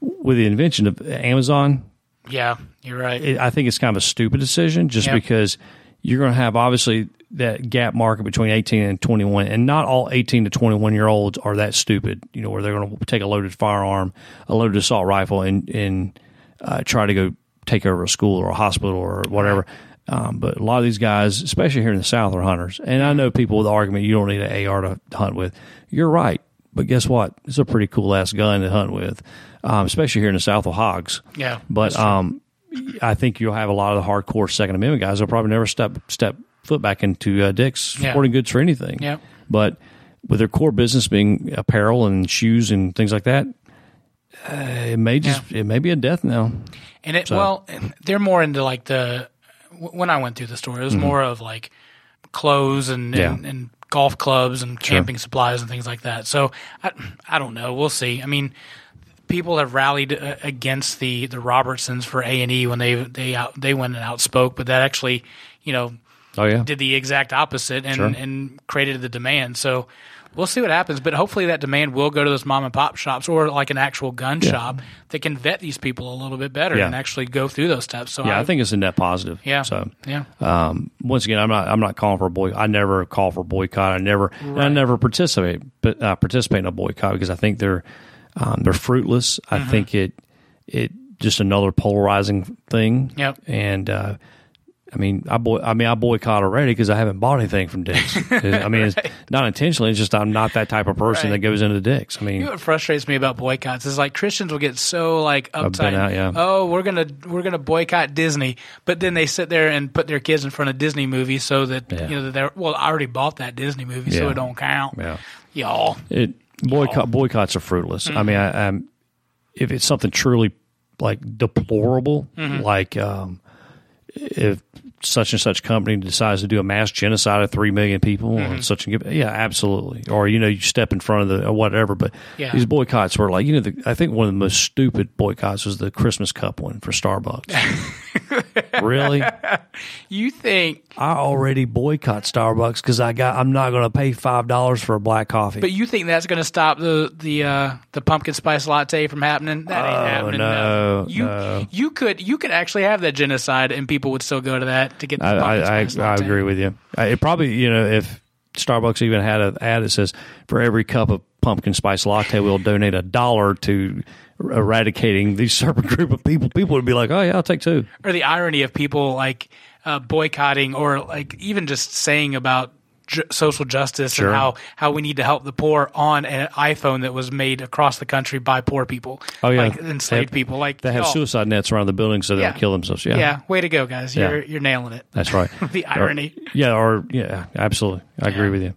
with the invention of Amazon, Yeah, you're right. it, I think it's kind of a stupid decision just because you're going to have obviously that gap market between 18 and 21, and not all 18 to 21 year olds are that stupid, you know, where they're going to take a loaded firearm, a loaded assault rifle, and and uh, try to go take over a school or a hospital or whatever. Um, but a lot of these guys, especially here in the South, are hunters. And I know people with the argument you don't need an AR to hunt with. You're right. But guess what? It's a pretty cool ass gun to hunt with, um, especially here in the South with hogs. Yeah, But um, I think you'll have a lot of the hardcore Second Amendment guys. They'll probably never step step foot back into uh, Dick's Yeah. sporting goods for anything. Yeah. But with their core business being apparel and shoes and things like that, uh, it may just it may be a death knell. And it So- well, they're more into like the when I went through the store, it was Mhm. more of like clothes and, Yeah. and and golf clubs and Sure. camping supplies and things like that. So I I don't know. We'll see. I mean, people have rallied uh, against the the Robertsons for A and E when they they out, they went and outspoke, but that actually you know Oh yeah. did the exact opposite and Sure. and created the demand. So. We'll see what happens, but hopefully that demand will go to those mom and pop shops or like an actual gun Yeah. shop that can vet these people a little bit better Yeah. and actually go through those steps. So yeah, I, think it's a net positive. Yeah. So Yeah. Um, once again, I'm not I'm not calling for a boy. I never call for boycott. I never and I never participate but uh, participate in a boycott because I think they're um, they're fruitless. I Mhm. think it it just another polarizing thing. Yep. And uh, I mean, I boy, I mean, I boycott already because I haven't bought anything from Dick's. [LAUGHS] I mean, it's not intentionally. It's just I'm not that type of person Right. that goes into Dick's. I mean, You know what frustrates me about boycotts is like Christians will get so like uptight. out, yeah. Oh, we're gonna we're gonna boycott Disney, but then they sit there and put their kids in front of Disney movies so that Yeah. you know that they're well. I already bought that Disney movie, so it don't count. Yeah. y'all. It boycott boycotts are fruitless. I mean, I, I'm if it's something truly like deplorable, Mhm. like um, if such and such company decides to do a mass genocide of three million people on Mhm. such and yeah, absolutely. Or you know, you step in front of the or whatever. But Yeah. these boycotts were like you know, the, I think one of the most stupid boycotts was the Christmas cup one for Starbucks. [LAUGHS] [LAUGHS] really? You think, I already boycott Starbucks because I got I'm not going to pay five dollars for a black coffee. but you think that's going to stop the the uh, the pumpkin spice latte from happening? That ain't Oh, happening. no, You no. you could you could actually have that genocide, and people would still go to that to get the I, pumpkin I, I, spice I latte. agree with you. It probably, you know, if Starbucks even had an ad that says, for every cup of pumpkin spice latte, we'll donate a dollar to eradicating these [LAUGHS] certain group of people, people would be like, oh, yeah, I'll take two. or the irony of people like uh, boycotting or like even just saying about ju- social justice Sure. and how, how we need to help the poor on an iPhone that was made across the country by poor people, Oh, yeah. like enslaved They- people, like They have y'all- suicide nets around the building so they Yeah. don't kill themselves. Yeah. Yeah. way to go, guys! You're you're nailing it. That's right. [LAUGHS] the Or- irony. yeah, or, yeah, absolutely. I agree with you.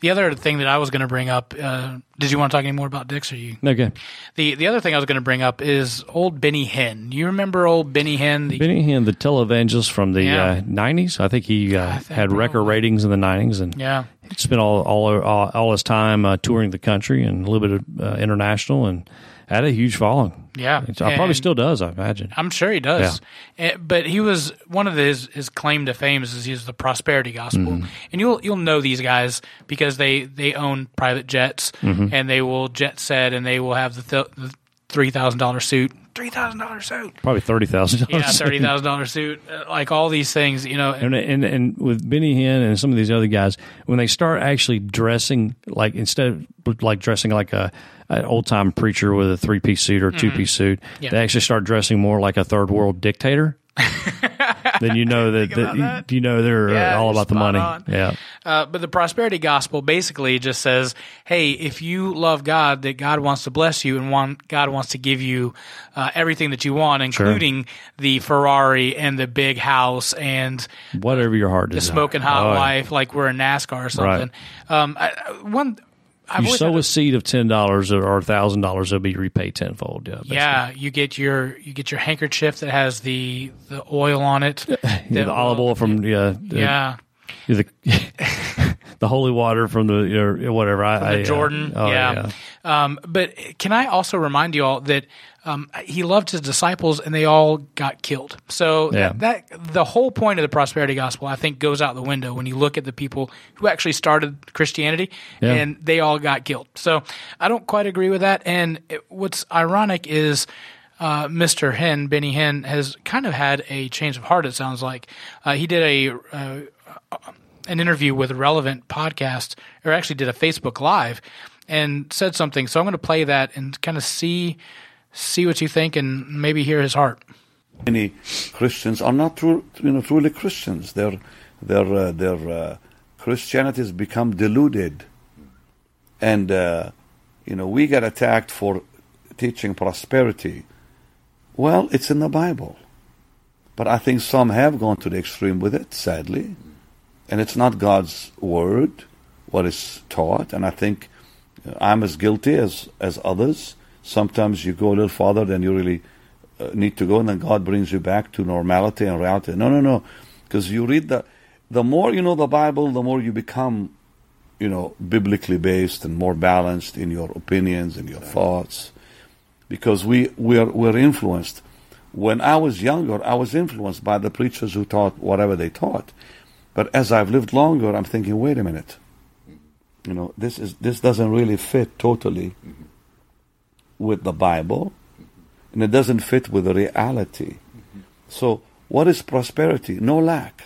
The other thing that I was going to bring up, uh, did you want to talk any more about dicks? Or you? Okay. The the other thing I was going to bring up is old Benny Hinn. You remember old Benny Hinn? The, Benny Hinn, the televangelist from the Yeah. uh, 90s. I think he uh, had record ratings in the 90s. And Yeah. he spent all, all, all, all his time uh, touring the country and a little bit of uh, international and had a huge following. Yeah. I probably still does, I imagine. I'm sure he does. Eh, But he was one of his his claim to fame is he's the prosperity gospel, Mhm. and you'll you'll know these guys because they they own private jets Mhm. and they will jet set and they will have the, th- the three thousand dollar suit, three thousand dollar suit, Probably $30,000. yeah, thirty thousand dollar suit, uh, like all these things, you know. And, and and with Benny Hinn and some of these other guys, when they start actually dressing like instead of like dressing like a an old time preacher with a three piece suit or two piece suit, Yeah. they actually start dressing more like a third world dictator. [LAUGHS] then you know [LAUGHS] that, that you know they're uh, Yeah, all about the money. on. Yeah, Uh, but the prosperity gospel basically just says, "Hey, if you love God, that God wants to bless you, and want God wants to give you uh, everything that you want, Sure. including the Ferrari and the big house and whatever your heart is, the smoking hot Oh, yeah. wife, like we're in NASCAR or something." Um, I, I- one, I've You sow had a seed of ten dollars or thousand dollars, it'll be repaid tenfold. Yeah, basically. yeah, you get your you get your handkerchief that has the the oil on it. [LAUGHS] Yeah, the olive oil from yeah, the- Yeah. the, [LAUGHS] the holy water from the or whatever. From I, the uh, Jordan. oh, yeah. Um, but can I also remind you all that um, he loved his disciples and they all got killed. So Yeah. that, that the whole point of the prosperity gospel, I think, goes out the window when you look at the people who actually started Christianity Yeah. and they all got killed. So I don't quite agree with that. And it, what's ironic is. Uh, Mr. Hinn, Benny Hinn, has kind of had a change of heart. It sounds like uh, he did a uh, an interview with a relevant podcast, or actually did a Facebook Live, and said something. So I'm going to play that and kind of see see what you think, and maybe hear his heart. many Christians are not true, you know, truly Christians. Their their uh, their uh, Christianity has become deluded, and uh, you know we get attacked for teaching prosperity. Well, it's in the Bible, but I think some have gone to the extreme with it, sadly, and it's not God's word what is taught. And I think I'm as guilty as as others. Sometimes you go a little farther than you really uh, need to go, and then God brings you back to normality and reality. No, no, no, because you read the the more you know the Bible, the more you become, you know, biblically based and more balanced in your opinions and your thoughts, because we we're we're influenced. When I was younger, I was influenced by the preachers who taught whatever they taught, but as I've lived longer, I'm thinking, wait a minute, you know, this is this doesn't really fit totally with the Bible, and it doesn't fit with the reality. So, what is prosperity? No lack.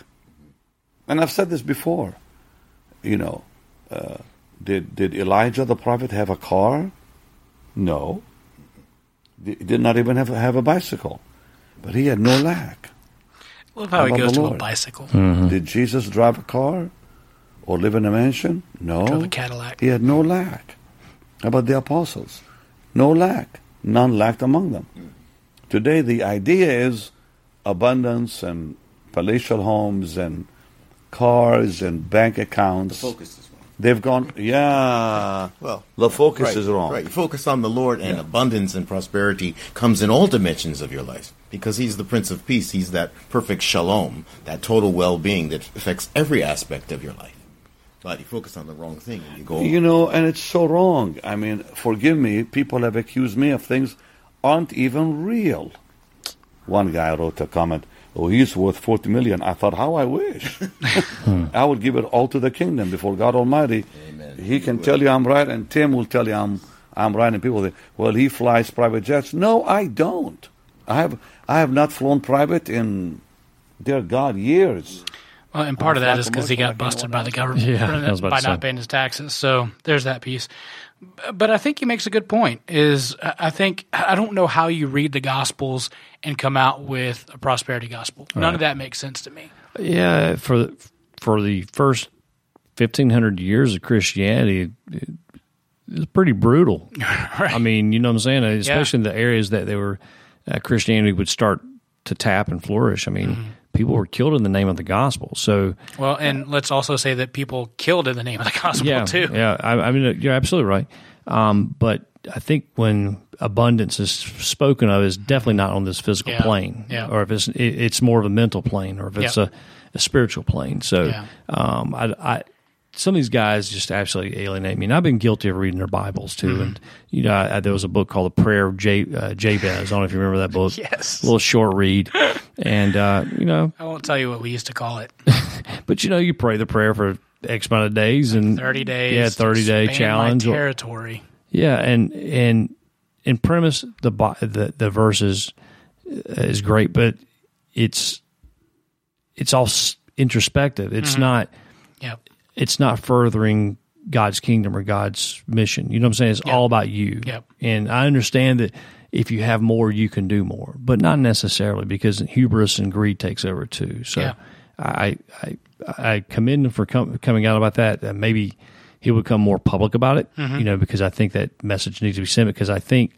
And I've said this before. You know, uh, did did Elijah the prophet have a car? No. He did not even have have a bicycle, but he had no lack. Love how he goes the to a Lord? bicycle. Did Jesus drive a car or live in a mansion? No. Drove a Cadillac. He had no lack. How about the apostles? No lack. None lacked among them. Today, the idea is abundance and palatial homes and cars and bank accounts. The focus is wrong. They've gone, yeah. Well, the focus right, is wrong. Right. You focus on the Lord, and abundance and prosperity comes in all dimensions of your life because He's the Prince of Peace. He's that perfect shalom, that total well-being that affects every aspect of your life. But you focus on the wrong thing, and you go. You know, and it's so wrong. I mean, forgive me, people have accused me of things aren't even real. One guy wrote a comment, Oh, he's worth 40 million. I thought, how I wish. [LAUGHS] I would give it all to the kingdom before God Almighty. He can tell you I'm right, and Tim will tell you I'm, I'm right. And people think, well, he flies private jets. No, I don't. I have, I have not flown private in, dear God, years. Well, and part of I'll that fly is because he got busted by the government Yeah, for I was about by not paying his taxes. So there's that piece. But I think he makes a good point. Is I I think I don't know how you read the Gospels and come out with a prosperity gospel. None Right. of that makes sense to me. Yeah, for for the first fifteen hundred years of Christianity, it, it was pretty brutal. [LAUGHS] I mean, you know what I'm saying? Especially in the areas that they were uh, Christianity would start to tap and flourish. I mean, people were killed in the name of the gospel. So Well, and let's also say that people killed in the name of the gospel yeah, too. yeah. I, I mean, you're absolutely right. Um, but I think when abundance is spoken of, is definitely not on this physical Yeah, plane, yeah. or if it's it, it's more of a mental plane, or if it's Yeah. a, a spiritual plane. So, um, I, I some of these guys just absolutely alienate me, and I've been guilty of reading their Bibles too. Mm-hmm. And you know, I, there was a book called The Prayer of J, uh, Jabez. I don't know if you remember that book. [LAUGHS] Yes. a little short read, and uh, you know, I won't tell you what we used to call it. [LAUGHS] but you know, you pray the prayer for X amount of days and Thirty days. Yeah, thirty day challenge. Or- territory. yeah, and and in premise, the the the verses is great, but it's it's all introspective. It's Mhm. not Yep. It's not furthering God's kingdom or God's mission. You know what I'm saying? It's all about you. Yep. And I understand that if you have more, you can do more, but not necessarily because hubris and greed takes over too. So Yeah. I, I, I commend him for com- coming out about that. Uh, maybe he'll become more public about it, Mhm. you know, because I think that message needs to be sent because I think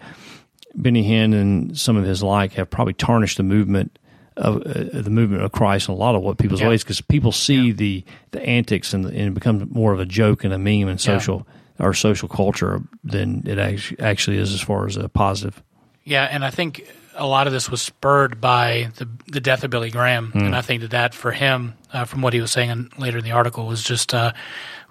Benny Hinn and some of his like have probably tarnished the movement of uh, the movement of Christ and a lot of what people's Yeah. ways because people see the the antics and, the, and it becomes more of a joke and a meme and Yeah. social or social culture than it actually actually is as far as a positive. Yeah, and I think a lot of this was spurred by the the death of Billy Graham, Mm. and I think that that for him, uh, from what he was saying in, later in the article, was just uh,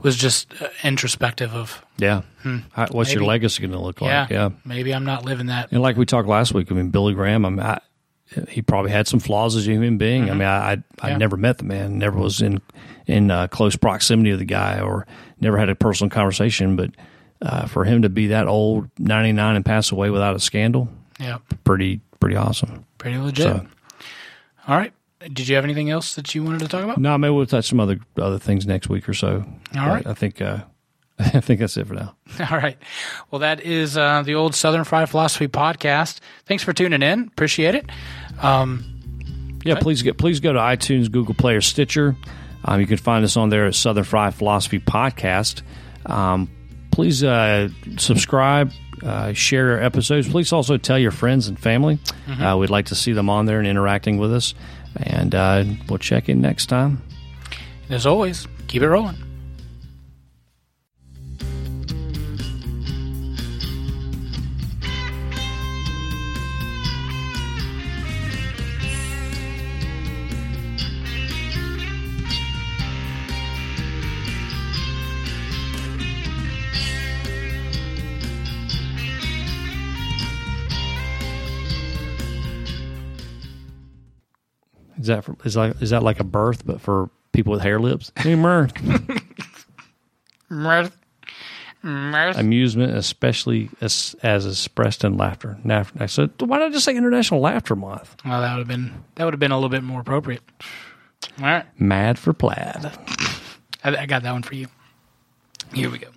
was just uh, introspective of Yeah, Hmm. How- what's your legacy going to look like? yeah, yeah. maybe I'm not living that. And like we talked last week, I mean, Billy Graham, I'm. I, he probably had some flaws as a human being. I Mhm. mean, I, I, I Yeah. never met the man, never was in in uh, close proximity of the guy, or never had a personal conversation. But uh, for him to be that old, ninety nine, and pass away without a scandal, Yeah, pretty pretty awesome. pretty legit. So- All right, did you have anything else that you wanted to talk about? No, maybe we'll touch some other other things next week or so. All right. I think uh, [LAUGHS] I think that's it for now. [LAUGHS] All right. Well, that is uh, the old Southern Fried Philosophy podcast. Thanks for tuning in. Appreciate it. Um, Yeah, please get please go to iTunes, Google Play, or Stitcher. Um, you can find us on there at Southern Fried Philosophy Podcast. Um, please uh, subscribe, uh, share our episodes. Please also tell your friends and family. Mhm. Uh, we'd like to see them on there and interacting with us. And uh, we'll check in next time. And as always, keep it rolling. That for, is like is that like a birth, but for people with hair lips? Hey, mirth. Mirth. Mirth. Amusement, especially as, as expressed in laughter. Naf- I said, why not just say International Laughter Month? Well, that would have been that would have been a little bit more appropriate. All right, Mad for plaid. I, I got that one for you. Here we go.